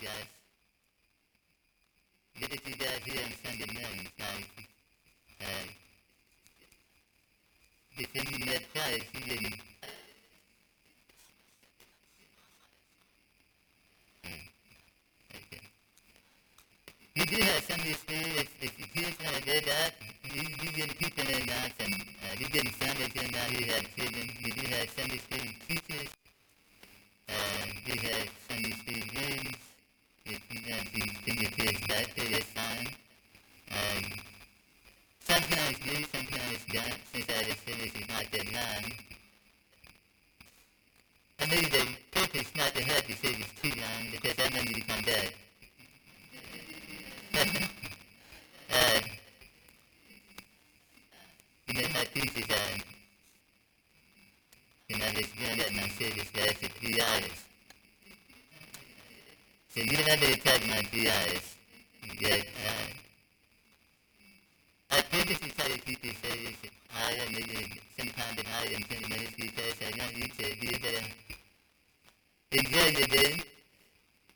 guys. Good to see you guys here on Sunday mornings, guys. Uh, defending that Christ, he didn't. You do have some experience if you kids want to do that. You, you get people in now, some, uh, you get Sundays in now who have children. You do have Sunday school teachers. Uh, you have Sunday school rooms. If you your kids back to this time. Um, sometimes do, sometimes don't, since I just finished is not that. I the purpose not to have the service too long because I know you to come back. uh, you know, my thesis I just that my service three hours. So you to talk my hours. Yeah, uh, I to keep this service higher, maybe sometimes been higher than 20 minutes because I want you to be to enjoy the day.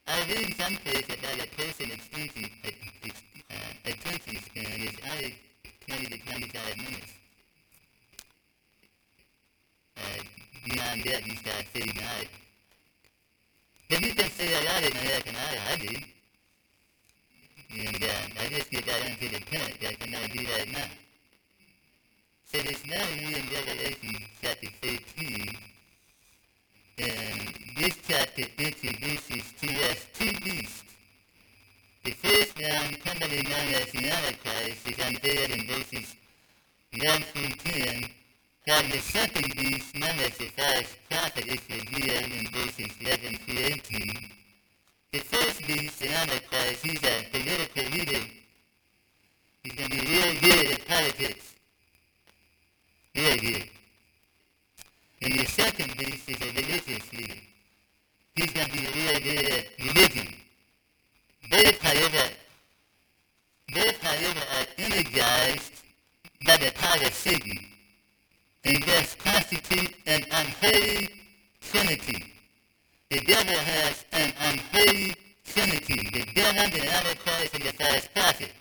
I read some place about a person extension, uh, attention span is only 20 to 25 minutes. Uh, beyond that, you start. But you can I do. And uh, I just get that into the point that I cannot do that now. So this now in Revelation chapter 13, and this chapter introduces to us two beasts. The first one, commonly known as the Antichrist, is unveiled in verses 1 through 10, while the second beast, known as the false prophet, is revealed in verses 11 through 18. The first the Antichrist, he's a political leader. He's going to be real good at politics. Real good. And the second beast is a religious leader. He's going to be real good at religion. Both, however, both, however, are energized by the power of Satan and thus constitute an unholy trinity. The devil has an unholy trinity. The devil, the Antichrist, and the false prophet.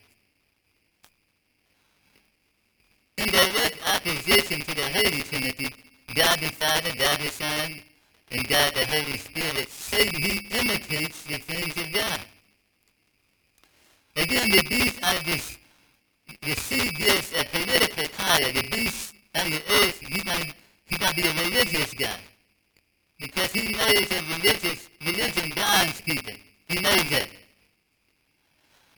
In direct opposition to the Holy Trinity, God the Father, God the Son, and God the Holy Spirit, Satan, he imitates the things of God. Again, the beast of this, the seed gives a political power. The beast on the earth, he's going he's gonna be a religious guy. Because he knows that religious, religion binds people. He knows that.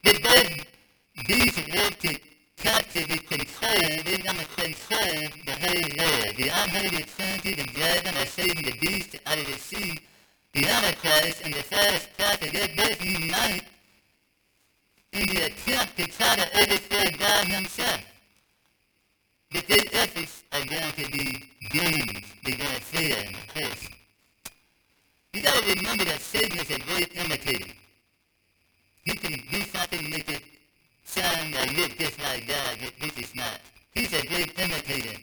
But those beasts work to capture the control, they're going to control the whole world. The unholy trinity, the dragon, or Satan, the beast out of the sea, the Antichrist, and the false prophet, they're both unite in the attempt to try to overthrow God himself. But their efforts are going to be doomed. They're going to fail in the curse. You got to remember that Satan is a great imitator. He can do something and make it sound or look just like God, this is not. He's a great imitator.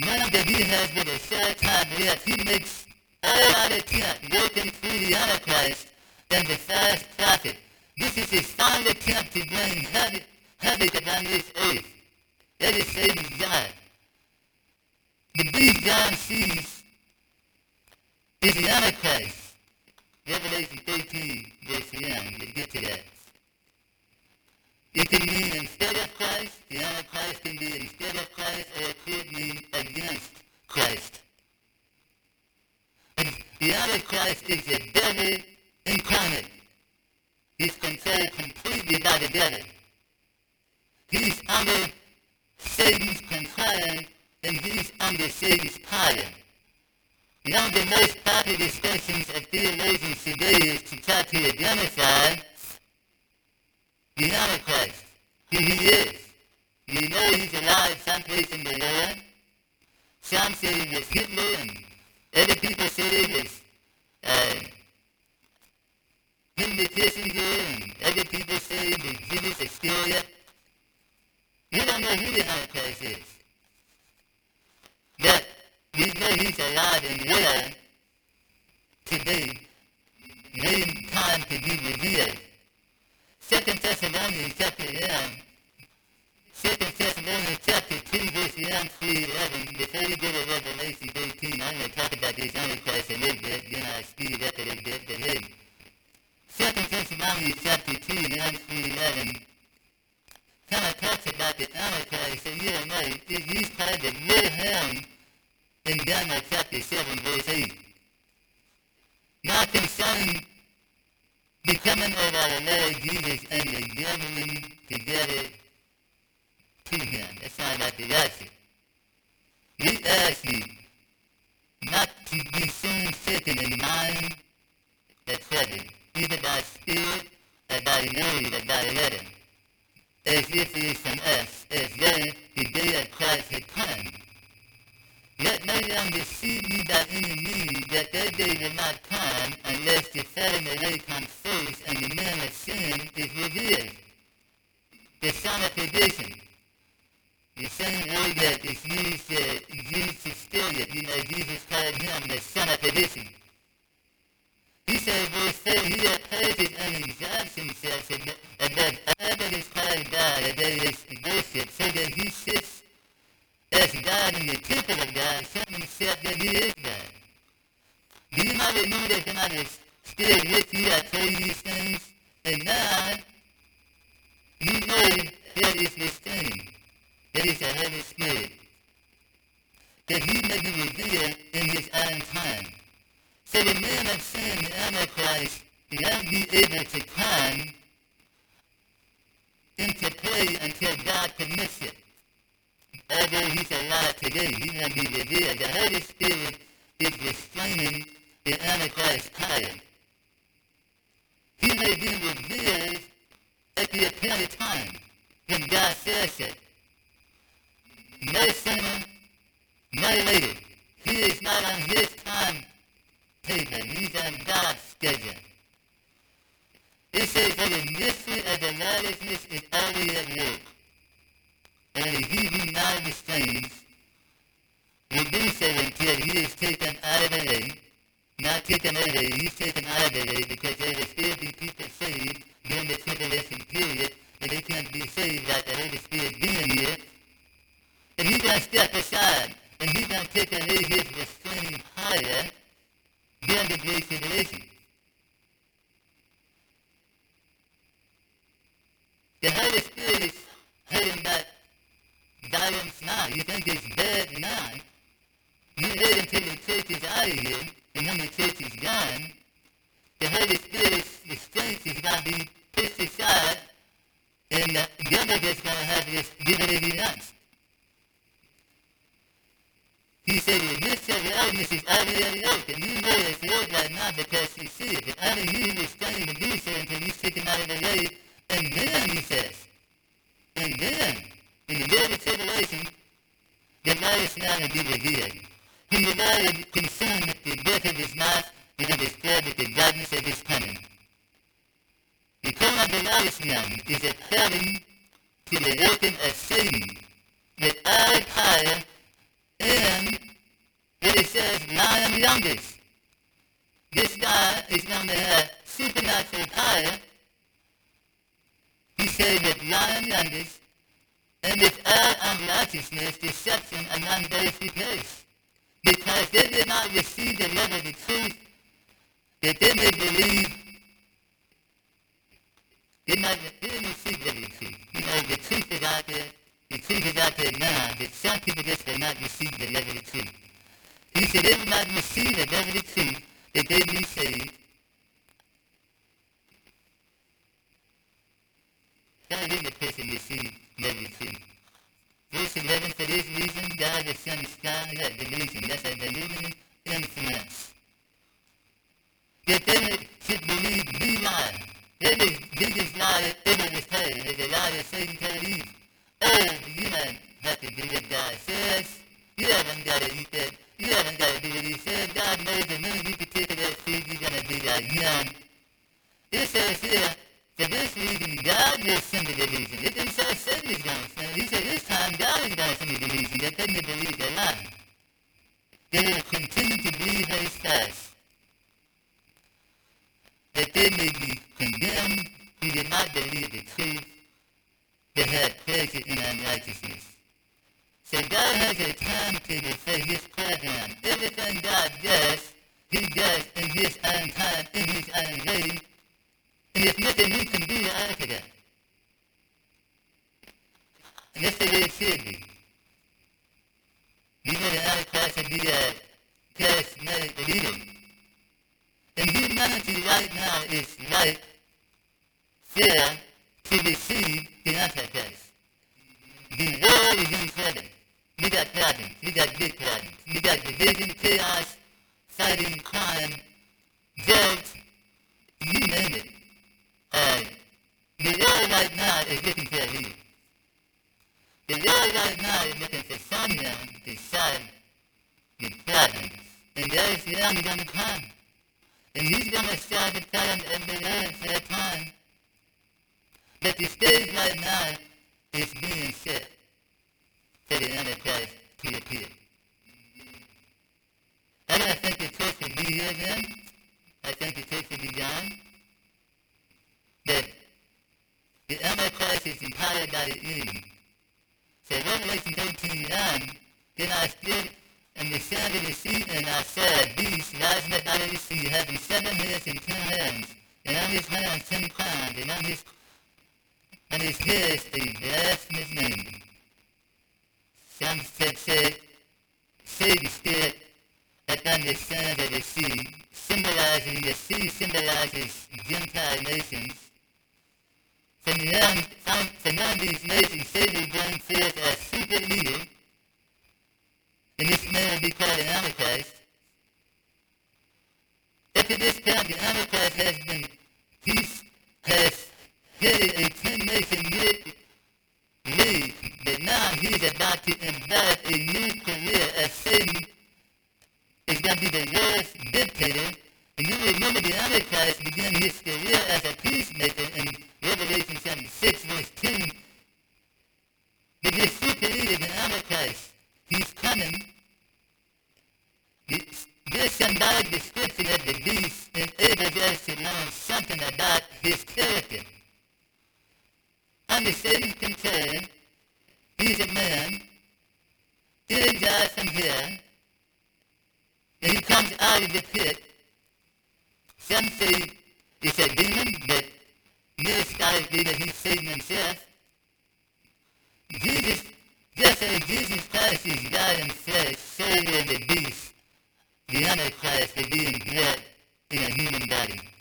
Now that he has but a sad time left, he makes all out attempt working through the Antichrist and the false prophet. This is his final attempt to bring havoc, havoc upon this earth. That is Satan's God. The beast John sees is the Antichrist. Revelation 13, verse 1. Let's get to that. It can mean instead of Christ, the Antichrist can be instead of Christ, or it could mean against Christ. And the Antichrist is the devil incarnate. He's controlled completely by the devil. He's under Satan's control and he's under Satan's power. One of the most popular discussions of theologians today is to try to identify the Antichrist, who he is. You know he's alive someplace in the world. Some say it was Hitler, and other people say it was uh, Henry Kissinger, and other people say it was Judas Iscariot. You don't know who the Antichrist is. But we know he's alive and well today. Name time to be revealed. Second Thessalonians chapter um, Second Thessalonians chapter 2 verse 1 through 11, the very bit of Revelation 13, I'm going to talk about this Antichrist a little bit, then I'll speed up a little bit, but hey. Second Thessalonians chapter 2, 1 through 11, kind of talks about the Antichrist, and yeah, no, it, he's called the hound in Daniel chapter 7 verse 8. Now concerning the coming of our Lord Jesus and the gathering together to him. That sounds like the rapture. We ask you not to be soon shaken in mind troubled, either by spirit or by word or by letter, as if it is from us, as though the day of Christ had come. Let no one deceive you by any means that that day will not come unless the falling away comes first and the man of sin is revealed. The son of perdition. The same word that is used, to steal it. You know, Jesus called him the son of perdition. He said, verse 3, he that purges and exalts himself above all that is called God, or that is worship, so that he sits as God in the temple of God, showing himself that he is God. Do you not remember that when I was still with you, I told you these things? And now, you know there is this thing. There is the Holy Spirit. That he may be revealed in his own time. So the man of sin, the Antichrist, won't be able to come into play until God permits it. Although he's alive today, he won't be revealed. The Holy Spirit is restraining the Antichrist power. He may be revealed at the appointed time when God says it. No sooner, no later. He is not on his time table. He's on God's schedule. It says that the mystery of the lawlessness is already at work. And he who now restrains will do so until he is taken out of the way. Not taken away, he's taken out of the way because there will still be people saved during the tribulation period, and they can't be saved without the Holy Spirit being here. And he's going to step aside, and he's going to take away his restraining power during the Great Tribulation. The Holy Spirit is heading back violence now. You think it's bad now. You wait until the church is out of here, and when the church is gone, the Holy Spirit's the strength is going to be pushed aside, and the government is going to have this it as he said of the illness is already yoke, and you know it's yoke right now because you see it. But only you was standing to do so until he's taken out of the way, and then he says, and then, in the day of tribulation, the light is not to be revealed. Whom the Lord is concerned with the death of his mouth, and is disturbed with the darkness of his coming. The coming of the lawless man is according to the working of Satan, with all power and it says, I am youngest. This guy is going to have supernatural power. He said that I am youngest, and with all unrighteousness, deception, and unbelief perish. Because they did not receive the love of the truth, that they may believe they might they didn't receive the the truth. You know, the truth is out there, the is that not receive the love of the truth. He said, they would not receive the the truth, that they be saved. God did the person love of the truth. Verse 11, for this reason, God has sent strong that delusion, that's a deluding influence. That they should believe the lie. That is the biggest lie ever was told, is the lie of Satan told Eve. Oh, you don't have to do what God says. You haven't got to eat that. You haven't got to do what he said. God knows the minute you can take that food, you're going to be like young. It says here, for this reason, God will send the delusion. It didn't say Satan is going to send it. He said this time God is going to send the delusion that they may believe the lie. They will continue to believe those lies. that they may be condemned who did not believe the truth, but had in unrighteousness. So God has a timetable for his program. Everything God does, he does in his own time, in his own way, and there's nothing we can do to alter that. And that's the way it should be. You know the Antichrist will be a charismatic leader. And humanity right now is like fear to receive the Antichrist. The world is in trouble. We got problems. We got big problems. We got division, chaos, fighting, crime, drugs, you name it. Uh, the world right now is looking for a leader. The world right now is looking for someone to solve the problems. And there is the only going to come. And he's going to start to tell them every day for a time. But the stage right now is being set for the Antichrist to appear. I don't think the church can be here then. I think the church can be gone. That the Antichrist is empowered by the enemy. So Revelation 13 9, then I stood and the sound of the sea and I saw a beast rising up out of the sea, having seven heads and ten hands, and on his hands ten crowns, and on his and his head a blasphemous name. Some said, said, Satan stood upon the sand of the sea, symbolizing the sea symbolizes Gentile nations. From none, from, of these nations, Satan brings forth a super leader, and this man will be called an Antichrist. Up to this time, the Antichrist has been, peace has headed a ten-nation league, but now he's about to embark a new career as Satan is going to be the worst dictator. And you remember the Antichrist began his career as a peacemaker in Revelation 76, verse 10. But this super leader, the Antichrist, he's coming. This symbolic description of the beast enables us to learn something about his character. Under Satan's control, he's a man, energized from here, and he comes out of the pit. Some say it's a demon, but most scholars believe that he's Satan himself. Jesus, just as Jesus Christ is God himself, so will the beast, the Antichrist, will be inbred in a human body.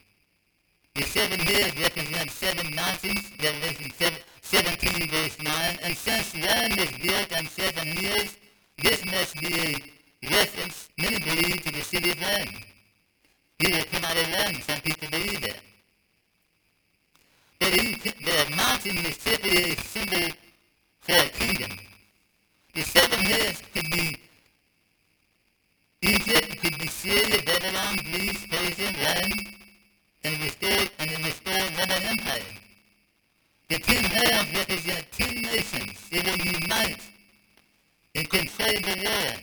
The seven heads represent seven mountains, Revelation 17 verse 9, and since land is built on seven hills, this must be a reference, many believe, to the city of Rome. He will come out of Rome, some people believe that. But he, the mountain is simply a symbol for a kingdom. The seven heads could be Egypt, could be Syria, Babylon, Greece, Persia, Rome, and restored and the restored Roman Empire. The ten halves represent ten nations. They will unite and control the world.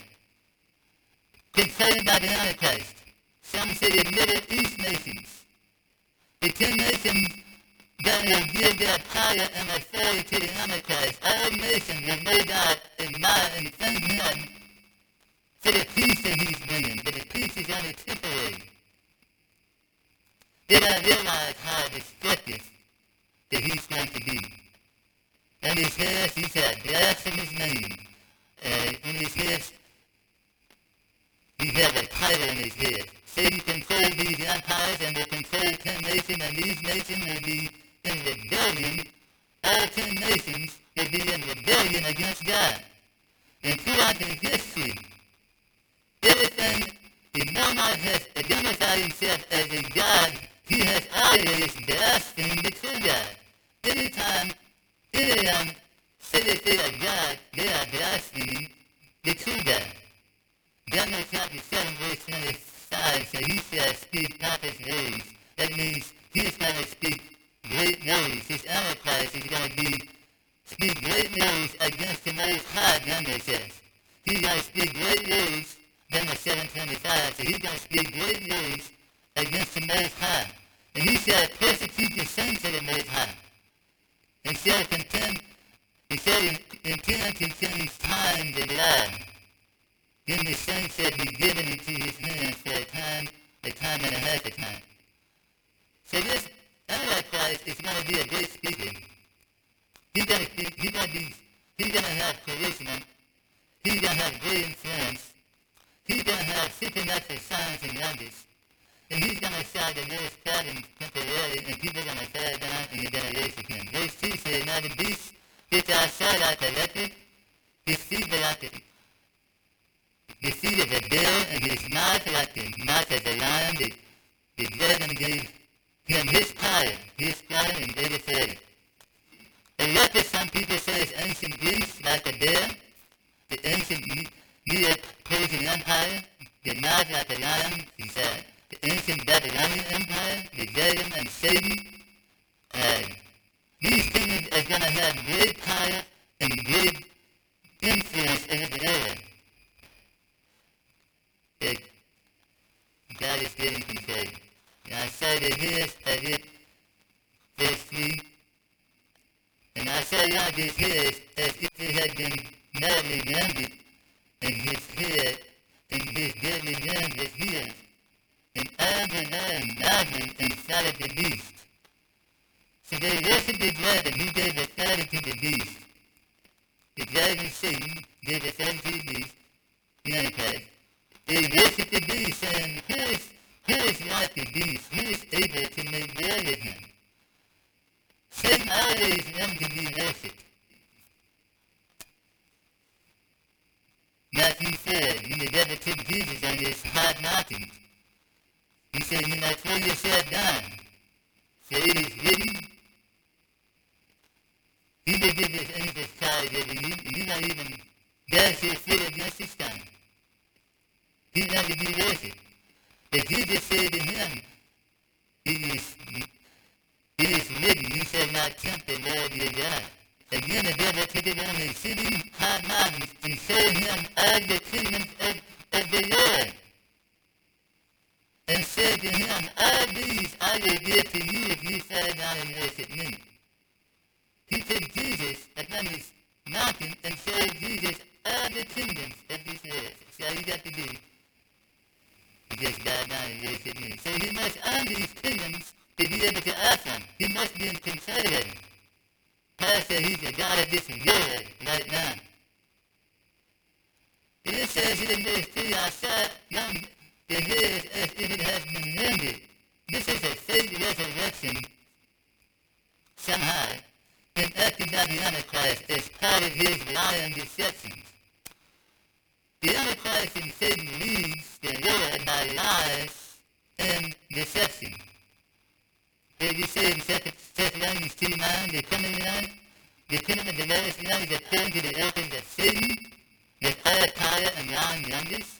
Controlled by the Antichrist. Some say the Middle East nations. The ten nations that will give their power and authority to the Antichrist. All nations will no doubt admire and thank him for the peace that he's bringing, but the peace is only temporary. They don't realize how destructive that he's going to be. And his hairs, he said, blasphemous name. Uh, in his hairs, he has a title in his head. Satan controls these empires and they control ten nations, and these nations will be in rebellion. All ten nations will be in rebellion against God. And throughout the history, everything the monarch has identified himself as a God he has always blasphemed the true God. Anytime anyone says they say a God, they are blaspheming the true God. Daniel chapter 7 verse 25 says he shall speak pompous words. That means he's going to speak great news. His Antichrist is going to be speak great news against the Most High, Daniel says. He's going to speak great news, Daniel 7 25 says he's going to speak great news against the Most High. And he shall persecute the saints of the Most High. And shall contend, he shall intend change times and lives. Then the saints shall be given into his hands for a time, a time and a half a time. So this Antichrist is going to be a great speaker. He's going to, he's going to be, he's going to have charisma. He's going to have great influence. He's going to have supernatural signs and wonders. And he's going to shout the lowest pattern temporarily, and are going to fall down, and you're going to raise again. Verse 2 says, Now the beast which I saw like the leopard, his feet were like the, the bear, and mouth like the mouth of a lion. The, the dragon gave him his power, his power, and they were fed. A leopard, some people say, is ancient Greece, like a bear. The ancient Medo-Persian Empire, the mouth like a lion, he said the ancient Babylonian Empire, the dragon and Satan. Uh, these things are going to have great power and great influence over the earth. That God is giving control. And I saw the hairs of it, verse 3. And I saw on his hairs as if it had been madly rounded, and his hair and his deadly his hairs and Adonai Nagin inside the beast. So they worshiped the dragon who gave authority to the beast. The dragon Satan gave authority to the beast, the Antichrist. They worshiped the beast saying, who is, who is like the beast? Who is able to make war with him? Satan always wanted to be worshipped. Matthew said, when the devil took Jesus on his hard mountains, he said, you might throw yourself down. So it is written. He will give his angels charge over you, and you not even dash your foot against the stone. He's not to be worshipped. But Jesus said to him, it is, it is written, you shall not tempt the Lord your God. Again, the devil took it on his sitting high mountains and showed him all the kingdoms of, of the Lord and said to him, All these I will give to you if you fall down and worship me. He took Jesus upon this mountain and showed Jesus all the kingdoms of this earth. See how you got to do? You just bow down and worship me. So he must own these kingdoms to be able to ask them. He must be in control of them. Paul said he's the God of this world right now. It says here in verse 3, I saw young as if it has been ended. This is a fake resurrection somehow enacted by the Antichrist as part of his lying deceptions. The Antichrist in Satan leads the world by lies and deception. As you say in 2 Thessalonians 2 9, the coming night, the kingdom of the last night is according to the oracles of Satan, the fire, and lying youngest.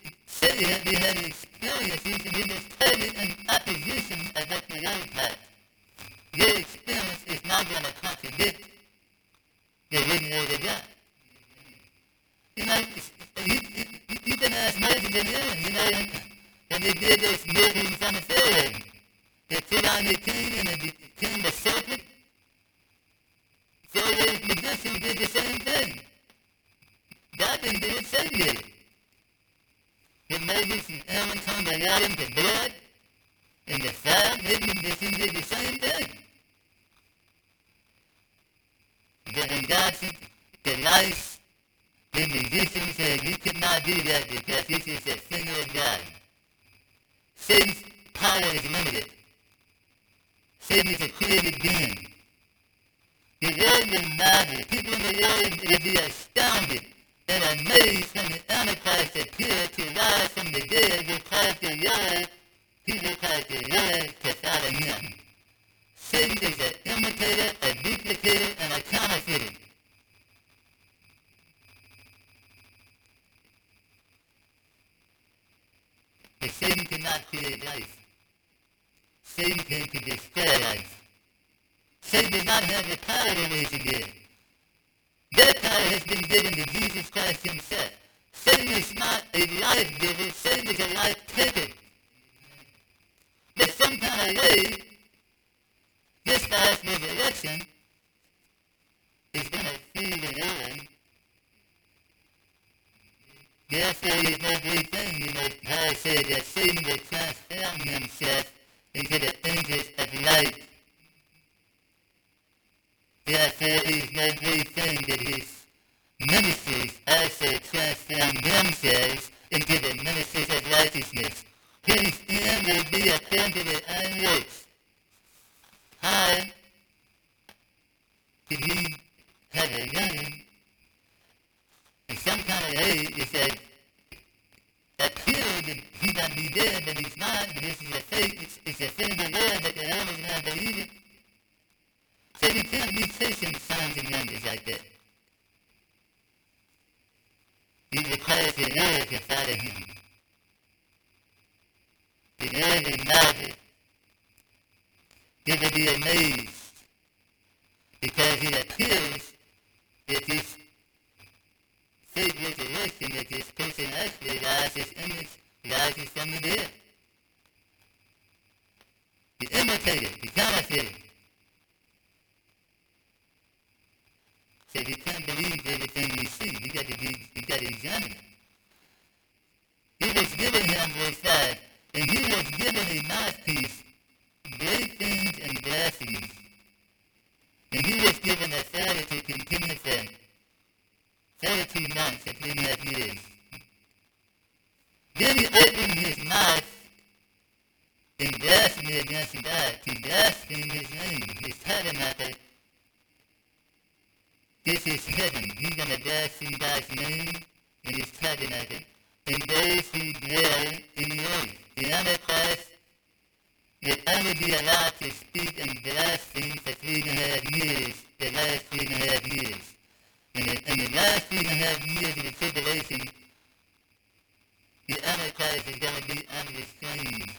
guy, he should not be selling at the signs and wonders, uh, miracles, because it could be of the devil and not be of God at all. And a lot of people are chasing experiences. Not, not I'm just experience, but that experience, no matter what it is, it cannot go against the written word of God. And I've heard people say that they had experiences and it is totally in opposition of what the Lord had. Your experience is not going to contradict the written word of God. You know, you, you, you can ask Moses and Aaron, you know, and, and they did this miracles from the Pharaoh. They put on the king and the king the serpent. Pharaoh's magician did the same thing. God didn't do it, Satan did it. When Moses and Aaron turned the water into blood, and the fire, they did the same thing. But when God sent the lice, the magician said, you could not do that because this is the finger of God. Satan's power is limited. Satan is a created being. The world will marvel. People in the world will be astounded and amazed when the Antichrist appeared to rise from the dead because the world, people because the world to follow him. Satan is an imitator, a duplicator, and a counterfeiter. But Satan cannot create life. Satan came to destroy life. Satan did not have the power to raise again. That power has been given to Jesus Christ himself. Satan is not a life giver, Satan is a life taker. But some kind this last resurrection is going to feed it on. Therefore, is no great thing, you know, Paul said that Satan will transform himself into the angels of light. Therefore, it is no great thing that his ministers also transform themselves into the ministers of righteousness, whose end will be according to their own works. How did he have a learning in some kind of way it said appeared that he might be dead, but he's not, but this is a fake, it's, it's a thing of the Lord that the Romans not believe it. So we can't be chasing signs and wonders like that. He requires the Lord to follow him. The is marveled. They will be amazed because he appears that this fake resurrection that this person actually rises image rises from the dead. The imitator, the counterfeiter. So you can't believe everything you see. You got to be, you got to examine it. It was given him, verse 5, and he was given a mouthpiece, great things and blasphemies. And he was given authority to continue them 32 months and three and a half years. Then he opened his mouth in blasphemy against God to blaspheme his name, his tabernacle this is heaven. He's going to blaspheme God's name and his tabernacle and those who dwell in the earth. The Antichrist will only be allowed to speak and blaspheme for three and a half years, the last three and a half years. In, in the last three and a half years of the tribulation, the Antichrist is going to be unrestrained.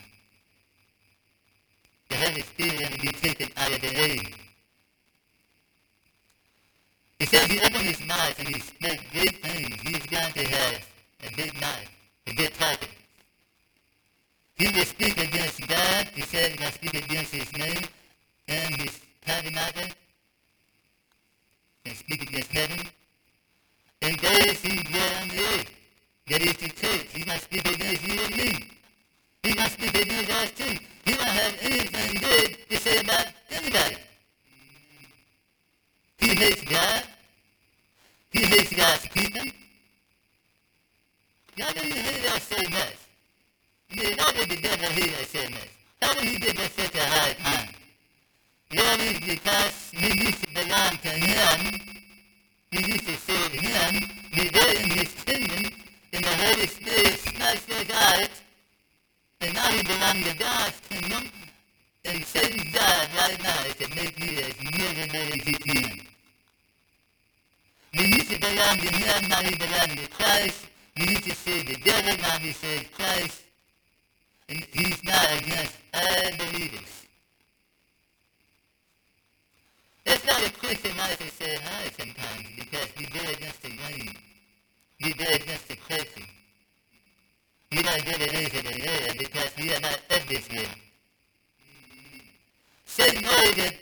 The Holy Spirit is going to be taken out of the way. He said he opened his mouth and he spoke great things. He's going to have a big mouth, a big target. He will speak against God. He said he's going speak against his name and his tabernacle and speak against heaven. And those who dwell on the earth, that is the church, he's going to speak against you and me. He's going to speak against us too. He won't have anything good to say about anybody. He hates God. He hates God's people. God doesn't hate us so much. How did the devil hate us so much? How did he give us such a hard time? Well, it's because we used to belong to him. We used to serve him. We were in his kingdom, and the Holy Spirit snatched us out. And now we belong to God's kingdom, and Satan's job right now is to make you as miserable as he can. Used to serve the devil, now we serve Christ. And he's not against all believers. It's not a Christian life to say hi sometimes because we go against the grain. We go against the culture. We don't get it into the Lord because we are not of this world. Satan knows that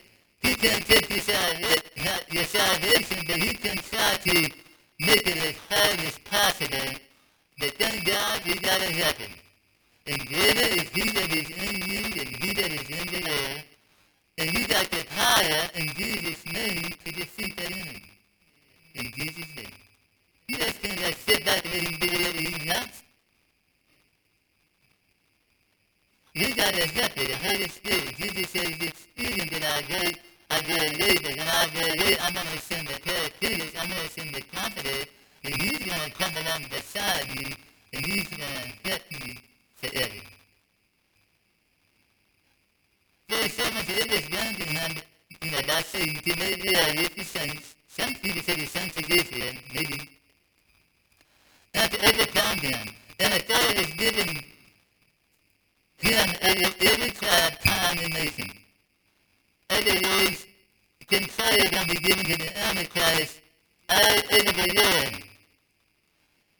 he can take your, salva- your salvation, but he can try to make it as hard as possible. But thank God we got it happen. And greater is he that is in you than he that is in the world. And you got the power in Jesus' name to defeat that enemy. In Jesus' name. You just can't sit back and let him do whatever he wants. You got get it, the Holy Spirit. Jesus says it's expedient that I go, I away, but when I go away, I'm to send the Paracletus, I'm to send the Comforter, and he's to come along beside you, and he's to help you forever. Verse 7 says, it was done to him I say, you can maybe, yeah, it's the saints. Some people say the saints of Israel, maybe. And to overcome them. And the third is given him every tribe, time, and nation. Control is going to be given to the Antichrist as over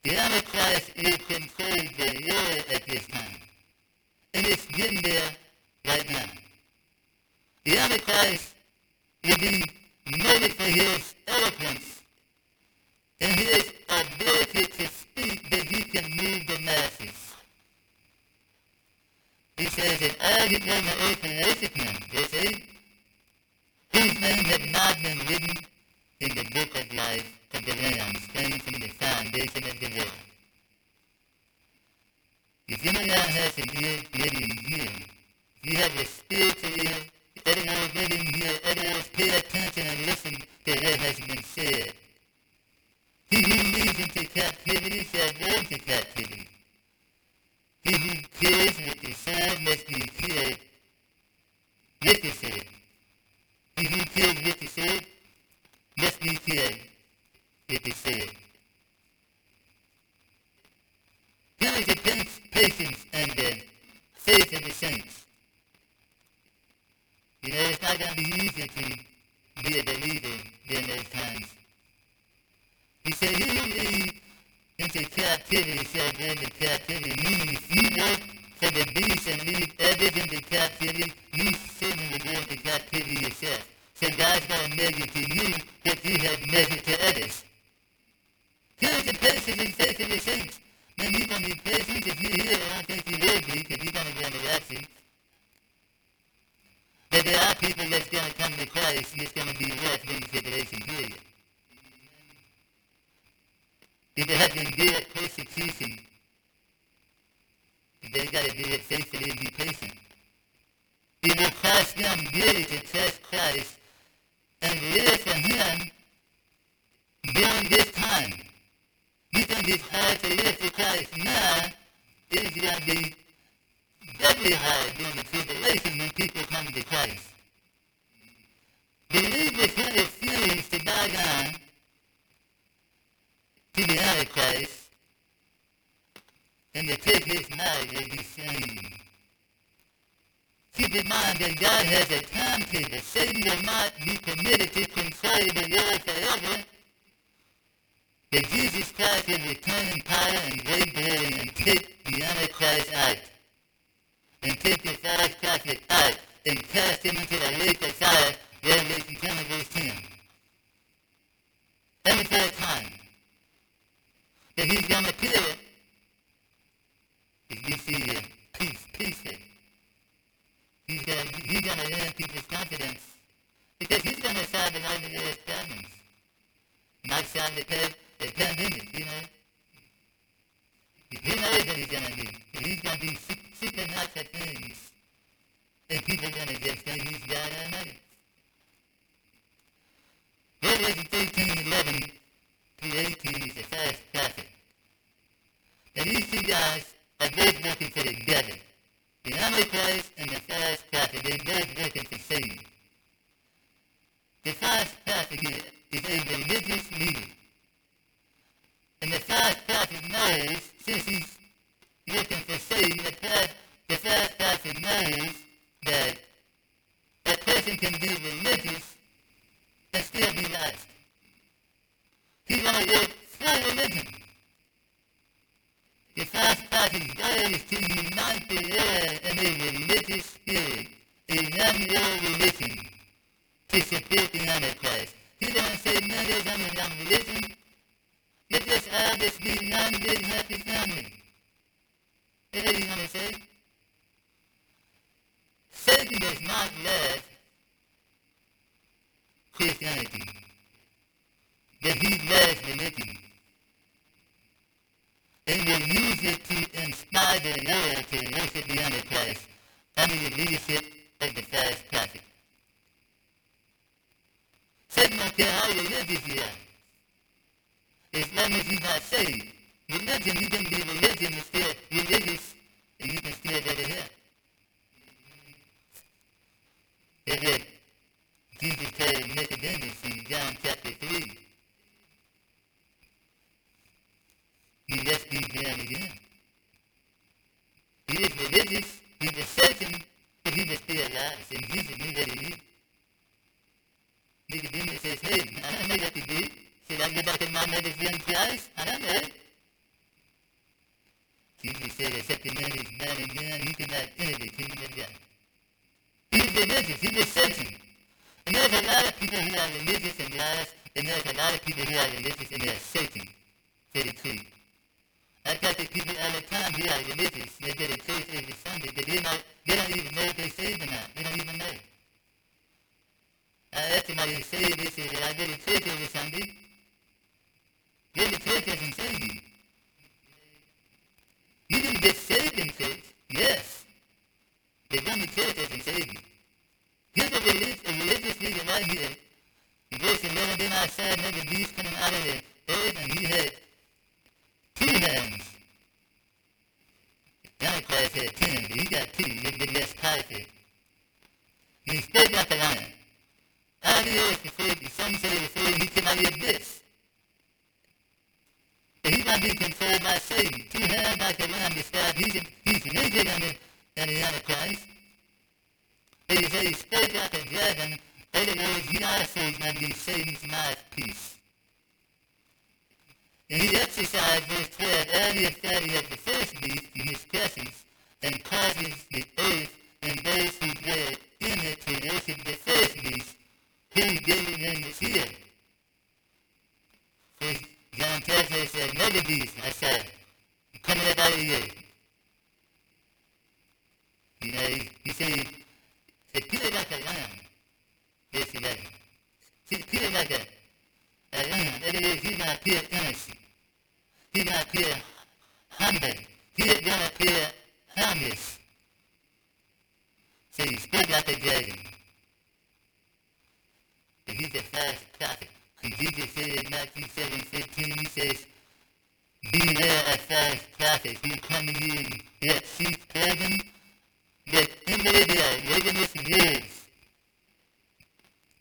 the Antichrist is controlled the earth at this time. And it's getting there right now. The Antichrist will be noted for his eloquence and his ability to speak that he can move the masses. He says that I get on the earth and worship him, they say, whose name had not been written in the book of life of the Lamb slain from the foundation of the world. If anyone has an ear, let him hear. If you have a spiritual ear, everyone let him hear, everyone pay attention and listen to what has been said. He who leads into captivity shall go into captivity. He who kills with the sword must be killed with the sword. He the be killed with the sword. Here is the patience and the faith of the saints. You know, it's not going to be easy to be a believer during those times. He said, he who leads into captivity shall go into captivity. Meaning, you work for the beast and leave others into captivity, you will go into captivity yourself. So God's going to measure to you what you have measured to others. Here's the patience and faith of the saints. Man, you're going to be patient if you're here. I think you will be because you're going to be on the rapture. But there are people that's going to come to Christ and it's going to be during the tribulation period. They have endured persecution, they got to do it faithfully and be patient. It will cost them dearly to trust Christ and live for Him during this time. You think it's hard to live for Christ now, it's to be doubly hard during the tribulation when people come to Christ. Believers who refuse to bow down to the Antichrist and take his mark will be shamed. Keep in mind that God has a timetable. Satan will not be permitted to control the earth forever. That Jesus Christ will return in power and great glory and take the Antichrist out. And take the false prophet out and cast him into the lake of fire, Revelation 10 verse 10. Every third time that he's going to kill it is peace, peace. He's gonna, he's going to earn people's confidence because he's to solve a lot of their problems. Not solve the, the pandemic, you know. He knows what he's to do. He's to do supernatural things. And people are to just think he's God Almighty. Revelation 13, 11 through 18 is the first prophet. And these two guys are both working for the devil. The Antichrist and the false prophet, they're both working for Satan. The false prophet here is a religious leader. And the false prophet knows, since he's looking for Satan, the false, the false prophet knows that a person can be religious and still be lost. He's to work for religion. The prophet's goal is to unite the world in a religious spirit, a one-world religion, to support the Antichrist. He doesn't say none of them are non religion. Let us all just be one big happy family. That's what he's going to say. Satan does not love Christianity, but he loves religion and use it to inspire the world to worship the Antichrist under the leadership of the false prophet. Satan don't care how religious you are. As long as you're not saved. Religion, you can be religion and still religious, and you can still go to hell. It Jesus told Nicodemus in John chapter 3, you must be born again. He was religious, he was certain, but he was still lost, and Jesus knew what he knew. Nicodemus says, hey, I don't know what to do. Should I get back in my mother's womb twice? I don't know. Jesus said, except a man is born again, he cannot enter the kingdom of God. He was religious, he was searching. And there's a lot of people who are religious and lost, and there's a lot of people who are religious and they're searching for the truth. I talk to people all the time who are religious. They go to church every Sunday, but they're not, they don't even know if they're saved or not. They don't even know. I asked them, are you saved? They said, I go to church every Sunday. Go to church doesn't save you. Can get saved in church, yes. But going to church doesn't save you. Here's a, relig- a religious leader right here. In verse 11, then I saw another beast coming out of the earth, and he had two hands. Antichrist had ten, but he got two, a little bit less powerful. And he spoke like a lion. Out of the he said, say, he said, he cannot the abyss. But he's going to be controlled by Satan. Two hands like a lion described, he's, he's naked under, under the Antichrist. He said he spoke like a dragon. In other words, he also is going to be Satan's mouthpiece. And he exercised verse 12 all the authority of the beast in his presence and causes the earth and those who dwell in it to worship the beast who gave them the. First John us that another beast, I said, coming up out of the earth. You know, he, he said, said, pure like a lamb. 11. See, pure like a, a lamb. Other words, he's not pure innocent. He's not pure humble. He's not pure harmless. So he spoke like a dragon. But he's a false prophet. And Jesus said in Matthew 7, 15, he says, Beware of false prophets who come to you in their sheep's clothing, but they are ravenous wolves.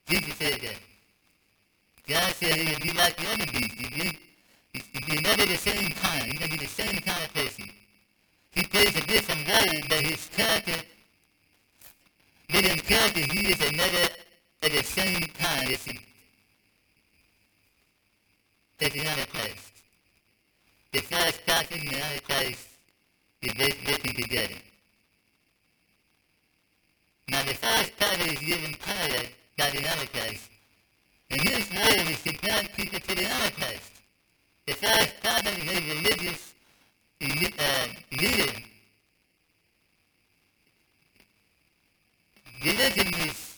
Jesus said that. God said he would be like the other beasts. Be, never the same kind. To be the same kind of person. He plays a different role, but his character, but in character, he is another at the same time as the, as the Antichrist. The false prophet and the Antichrist is both working together. Now the false prophet is given power by the Antichrist, and his role is to point people to the Antichrist. Prophet is a religious uh, leader. Religion is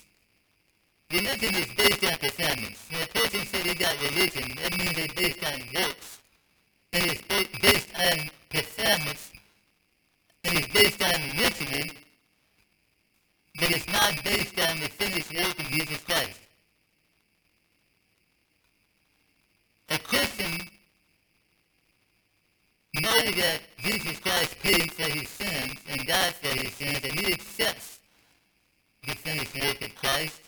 religion is based on performance. When a person says they got religion, that means it's based on works. And it's based on performance. And it's based on ritual. But it's not based on the finished work of Jesus Christ. A Christian knows that Jesus Christ paid for his sins and died for his sins, and he accepts the finished work of Christ.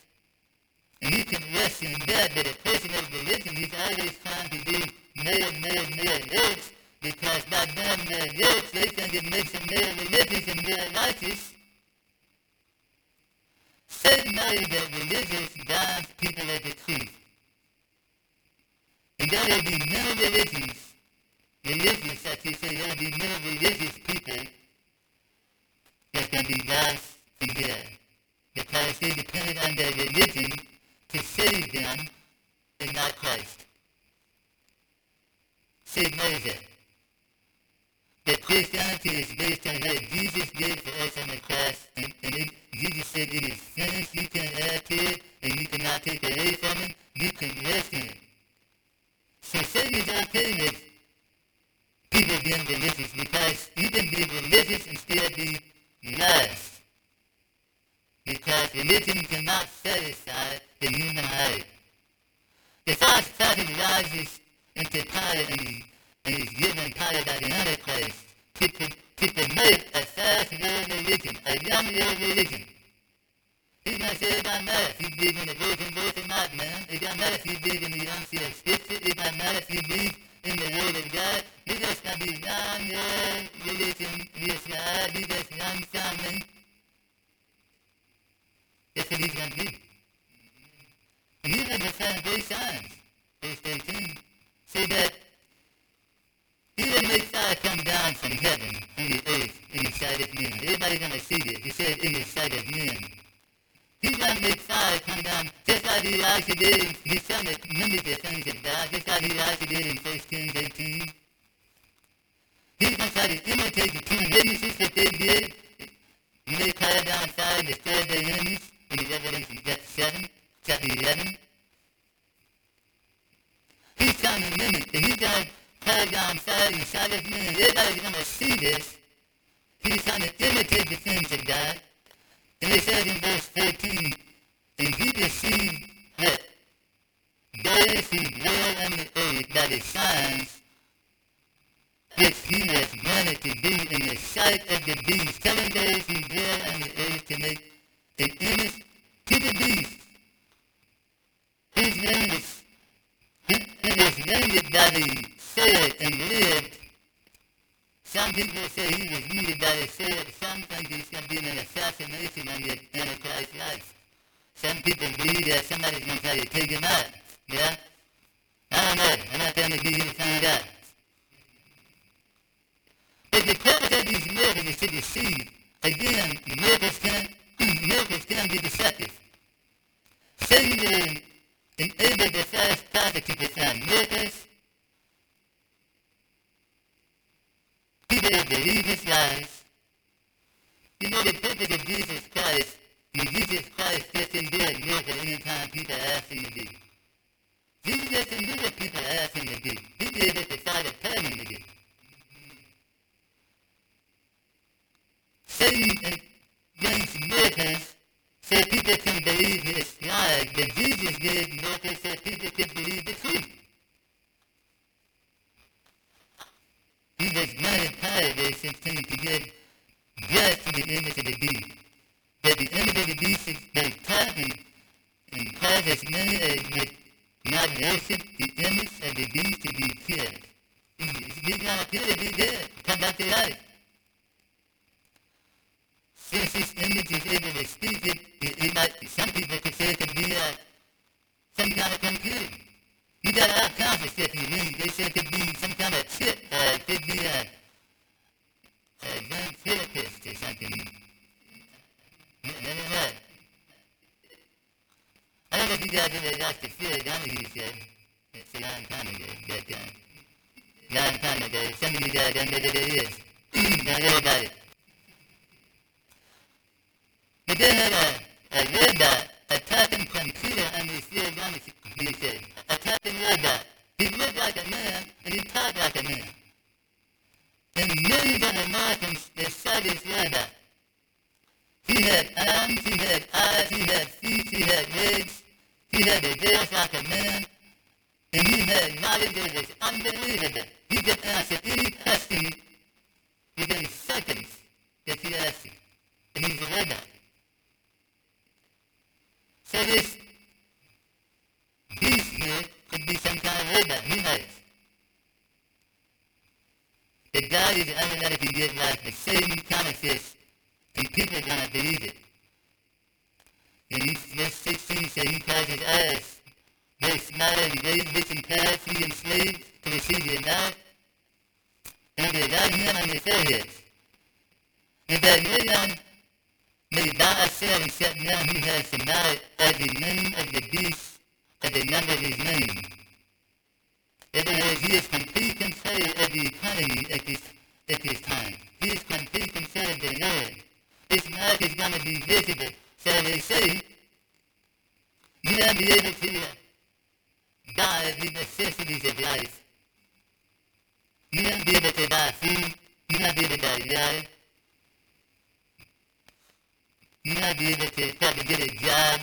And he can rest in that, but a person of religion, he's always trying to do more, more, more works, because by doing more works, they think it makes them more religious and more righteous. Satan knows that religious binds people of the truth. And there will be many religions, religious, that you say, there will be many religious people that can be lost from here. Because they depended on their religion to save them and not Christ. Satan knows that. Christianity is based on what Jesus did for us on the cross, and, and it, Jesus said it is finished, you can add to it, and you cannot take away from it, you can rest in it. So Satan is okay with people being religious because you can be religious and still be lost. Because religion cannot satisfy the human heart. The false prophet rises into power and is, and is given power by the Antichrist to, to, to promote a false world religion, a young world religion. He's I said it doesn't matter if you believe in the virgin birth or not, man. It doesn't matter if you believe in the unsealed scripture. It doesn't matter if you believe in the word of God. You just gotta be young, yeah, religion, yes. You young family. That's what he's gonna do. And you understand those signs. Verse 13. Say that he will make fire come down from heaven on the earth in the sight of men. Everybody's gonna see this. He said in the sight of men. He's gonna make fire come down just like Elijah did. He's trying to mimic the things of God, just like Elijah did in 1 Kings 18. He's gonna try to imitate the two witnesses that they did. When they called down fire and destroyed their enemies in the Revelation chapter 7, chapter 11. He's trying to mimic, and he's gonna call down fire in the men. Everybody's gonna see this. He's trying to imitate the things of God. And it says in verse 14, and he deceived that those who dwell on the earth by the signs he has granted to do in the sight of the beast, telling those who dwell on the earth to make an image to the beast. His name is, he, he was named by the sword and lived some people say he was wounded by the sword. Some think he's going to be an assassination on the Antichrist's life. Some people believe that somebody's going to try to take him out. Yeah? I don't know. I'm not going to be here to find out. But the purpose of these miracles is to deceive. Again, miracles can, miracles can be deceptive. Satan will enable the false prophet to perform miracles People that believe his lies. You know the purpose of Jesus Christ is Jesus Christ doesn't do a miracle anytime people ask him to do. Jesus doesn't do what people ask him to do. He did what the Father told him to do. Satan brings miracles so people can believe his lies, but Jesus did miracles so people can believe the truth. He was not empowered, verse 16, to give blood to the image of the beast. But the image of the beast is very talking and causes many as not worship the image of the beast to be killed. He's going to kill it, be dead, come back to life. Since this image is able to speak it, it, might, some people say it could be a, some kind of computer. You got all kinds of stuff you need. They said it could be some kind of chip, uh, it could be a, a ventriloquist or something. I don't know if you guys ever watched the Phil Donahue show. It's a long time ago, but uh, long time ago. Some of you guys don't know what it is. don't know about it. But they had a, a robot, a talking computer on the Phil Donahue show. A talking robot. He looked like a man, and he talked like a man. And millions of Americans, they saw this robot. He had arms, he had eyes, he had feet, he had legs, he had a voice like a man, and he had knowledge that was unbelievable. He could answer any question within seconds that you asked him. And he's a robot. So this here could be some kind of robot, who knows? That God is automatically give life, kind of counterfeits the people are to believe it. In verse 16 says he causes us, very smart and very rich and powerful, free and slave, to receive your knowledge, and they write him on their foreheads. And that no bow ourselves except now who has the knowledge of the name of the beast, of the number of his name. In other words, he has complete control of the economy at this, at this time. He has complete control of the Lord this mark is going to be visible. So they say, you won't be to buy the necessities of life. You won't be to buy. You won't be to buy. You won't be able to probably get a job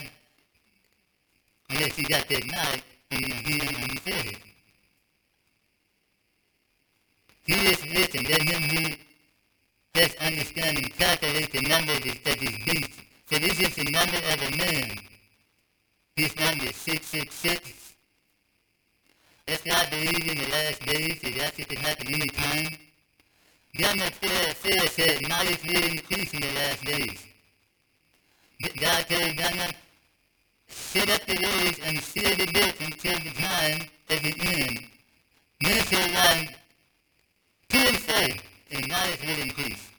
unless you got that mark and you're healing on your forehead. He is listen, let him who Let's understand and calculate the numbers of his beast So this is the number of a man. His number is 666. If God believes in the last days, that that's it can happen any time. Government says that knowledge will increase in the last days. God set up the roads and seal the books until the time of the end. Minister line to and knowledge will increase.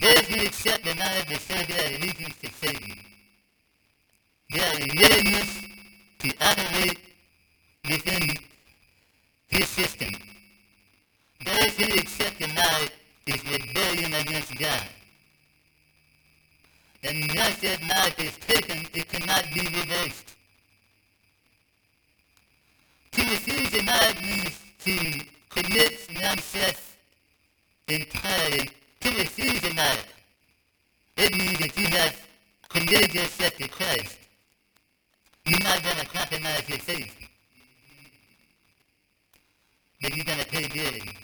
Those who accept the knowledge will show their allegiance to Satan. Their willingness to operate within his system. Those who accept the knowledge is rebellion against God. And once that knowledge is taken, it cannot be reversed. To refuse the knowledge means to commit oneself entirely to refuse the knowledge. It means that you have committed yourself to Christ. You're not going to compromise your faith. But you're going to pay dearly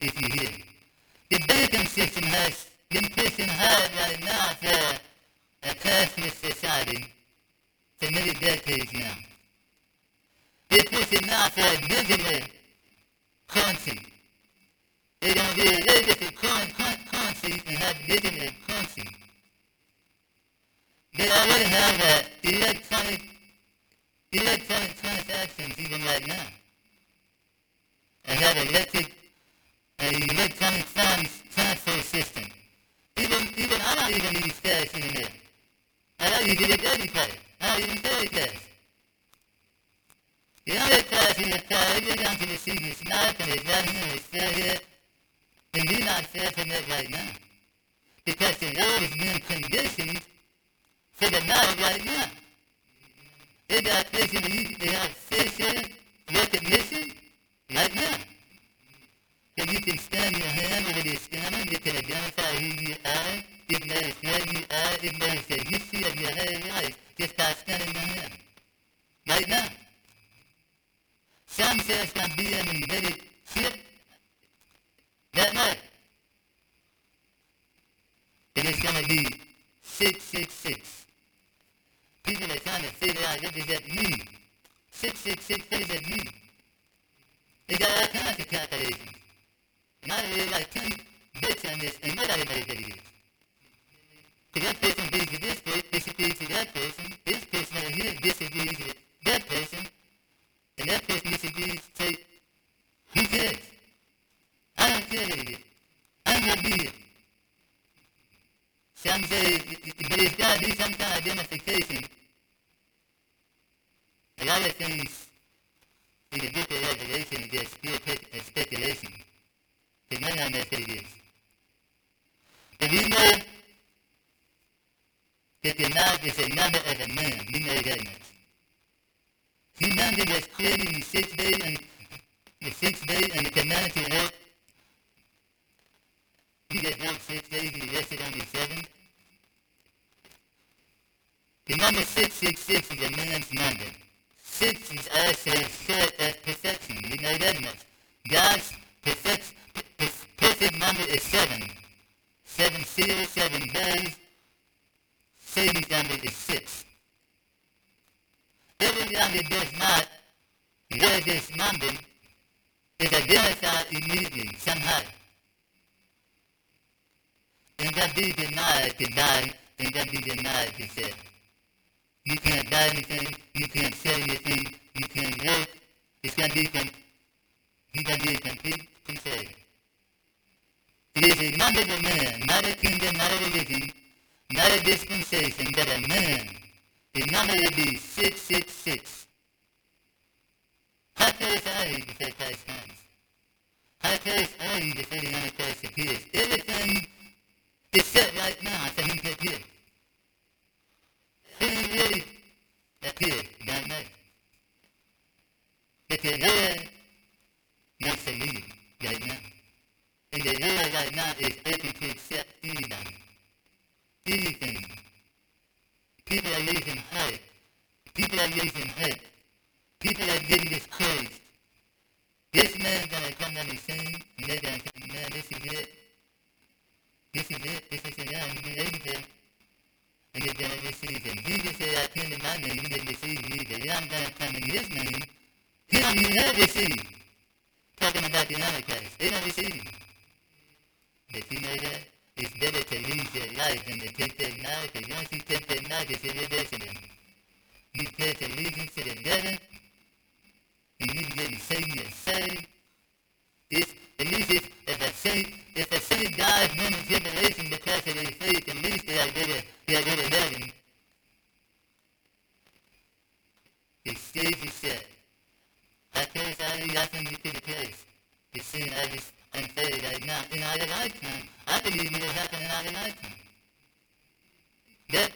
if you hear. The banking system has pushing hard right now for a cashless society for many decades now. They're pushing now for a digital currency. They don't and have digital currency. They already have uh, electronic transactions even right now. They have electric an electronic funds transfer system. Even even I don't even use cash anymore. I don't use it debit card. I don't even carry cash. The only cash in the car, I go down to the senior snipe and it's right here, it's still here. And you're not surfing it So you can scan your hand over the scanner, you can identify who you are, it knows where you are, it knows the history of your whole life just by scanning your hand. Right now. Some say it's going to be an embedded chip that night. And it's going to be 666. People are trying to figure out what does that mean. 666, what does that mean? They got all kinds of calculations. Now there's like 10 bits on this, and nobody knows what it is. So that person with this with that person, this person over here with that person, and that person disagrees, so who cares? I don't care what it is. I'm be here. Some say, but it's got to be some kind of identification. A lot of things in the book of Revelation just pure speculation. Is. But we know that the knowledge is a number of a man. We know that much. Humanity was created in the sixth day and the sixth day and the commandment to work. He just worked six days and he rested on the seventh. The number 666 is a man's number. Six is also short of perfection. We know that much. God's perfect, perfect number is seven. Seven seals, seven days. Satan's number is six. Every number does not, where this number is identified immediately, somehow. And that be denied to die, and that be denied to self. You can't buy anything, you can't sell anything, you can't work. It's going to be, com- he's going to be complete is number of a man, not a kingdom, not a religion, not a dispensation, but a man. The number will be 666. How close are Christ comes? How close are you before the Antichrist appears? Everything is set right now for him to appear. He really appeared that night. But the Lord wants to leave right now. And the Lord right now is open to accept anybody. Anything. People are losing hope. People are losing hope. People are getting discouraged. This man's gonna come on the scene, and they're gonna come, man, this is it. This is it. This is it been able to. And you're to receive him. Jesus said, I came in my name. You didn't receive me either. And I'm to come in his name. He don't even have receive. Talking about the Antichrist. They don't receive him. Know that? It's better to lose your life than to take that knife. Because once you take that knife, it's irreversible. You pledge allegiance to the devil, and you get Satan to say, it's, at least if, if a saint, if a saint dies in tribulation because of his faith, at least they are going to, they are going to heaven. The stage is set. I tell you, I nothing you could place. The sin I just unfair right now in our lifetime. I believe it happen in our lifetime. That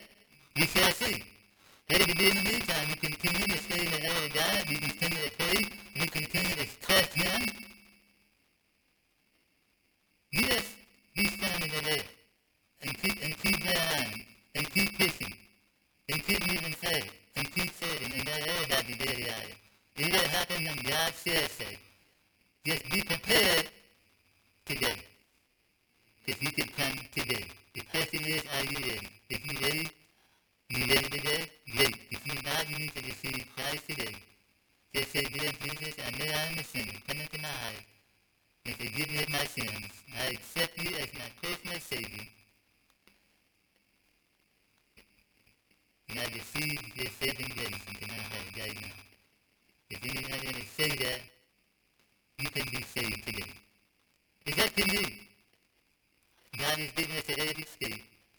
we shall see. Let it be in the meantime. We continue to stay in the Word of God. We continue to pray. We continue to trust Him. Yes, be standing there and keep and keep going and keep pushing and keep moving forward and keep serving and let everybody be there. It will happen when God says so. Just be prepared Great. If you're not, you need to receive Christ today. Just say, Dear Jesus, I know I'm a sinner. Come into my heart and forgive me of my sins. I accept you as my personal Savior. And I receive your saving grace into my heart right now. If anyone ever say that, you can be saved today. It's up to you. God is giving us a every state.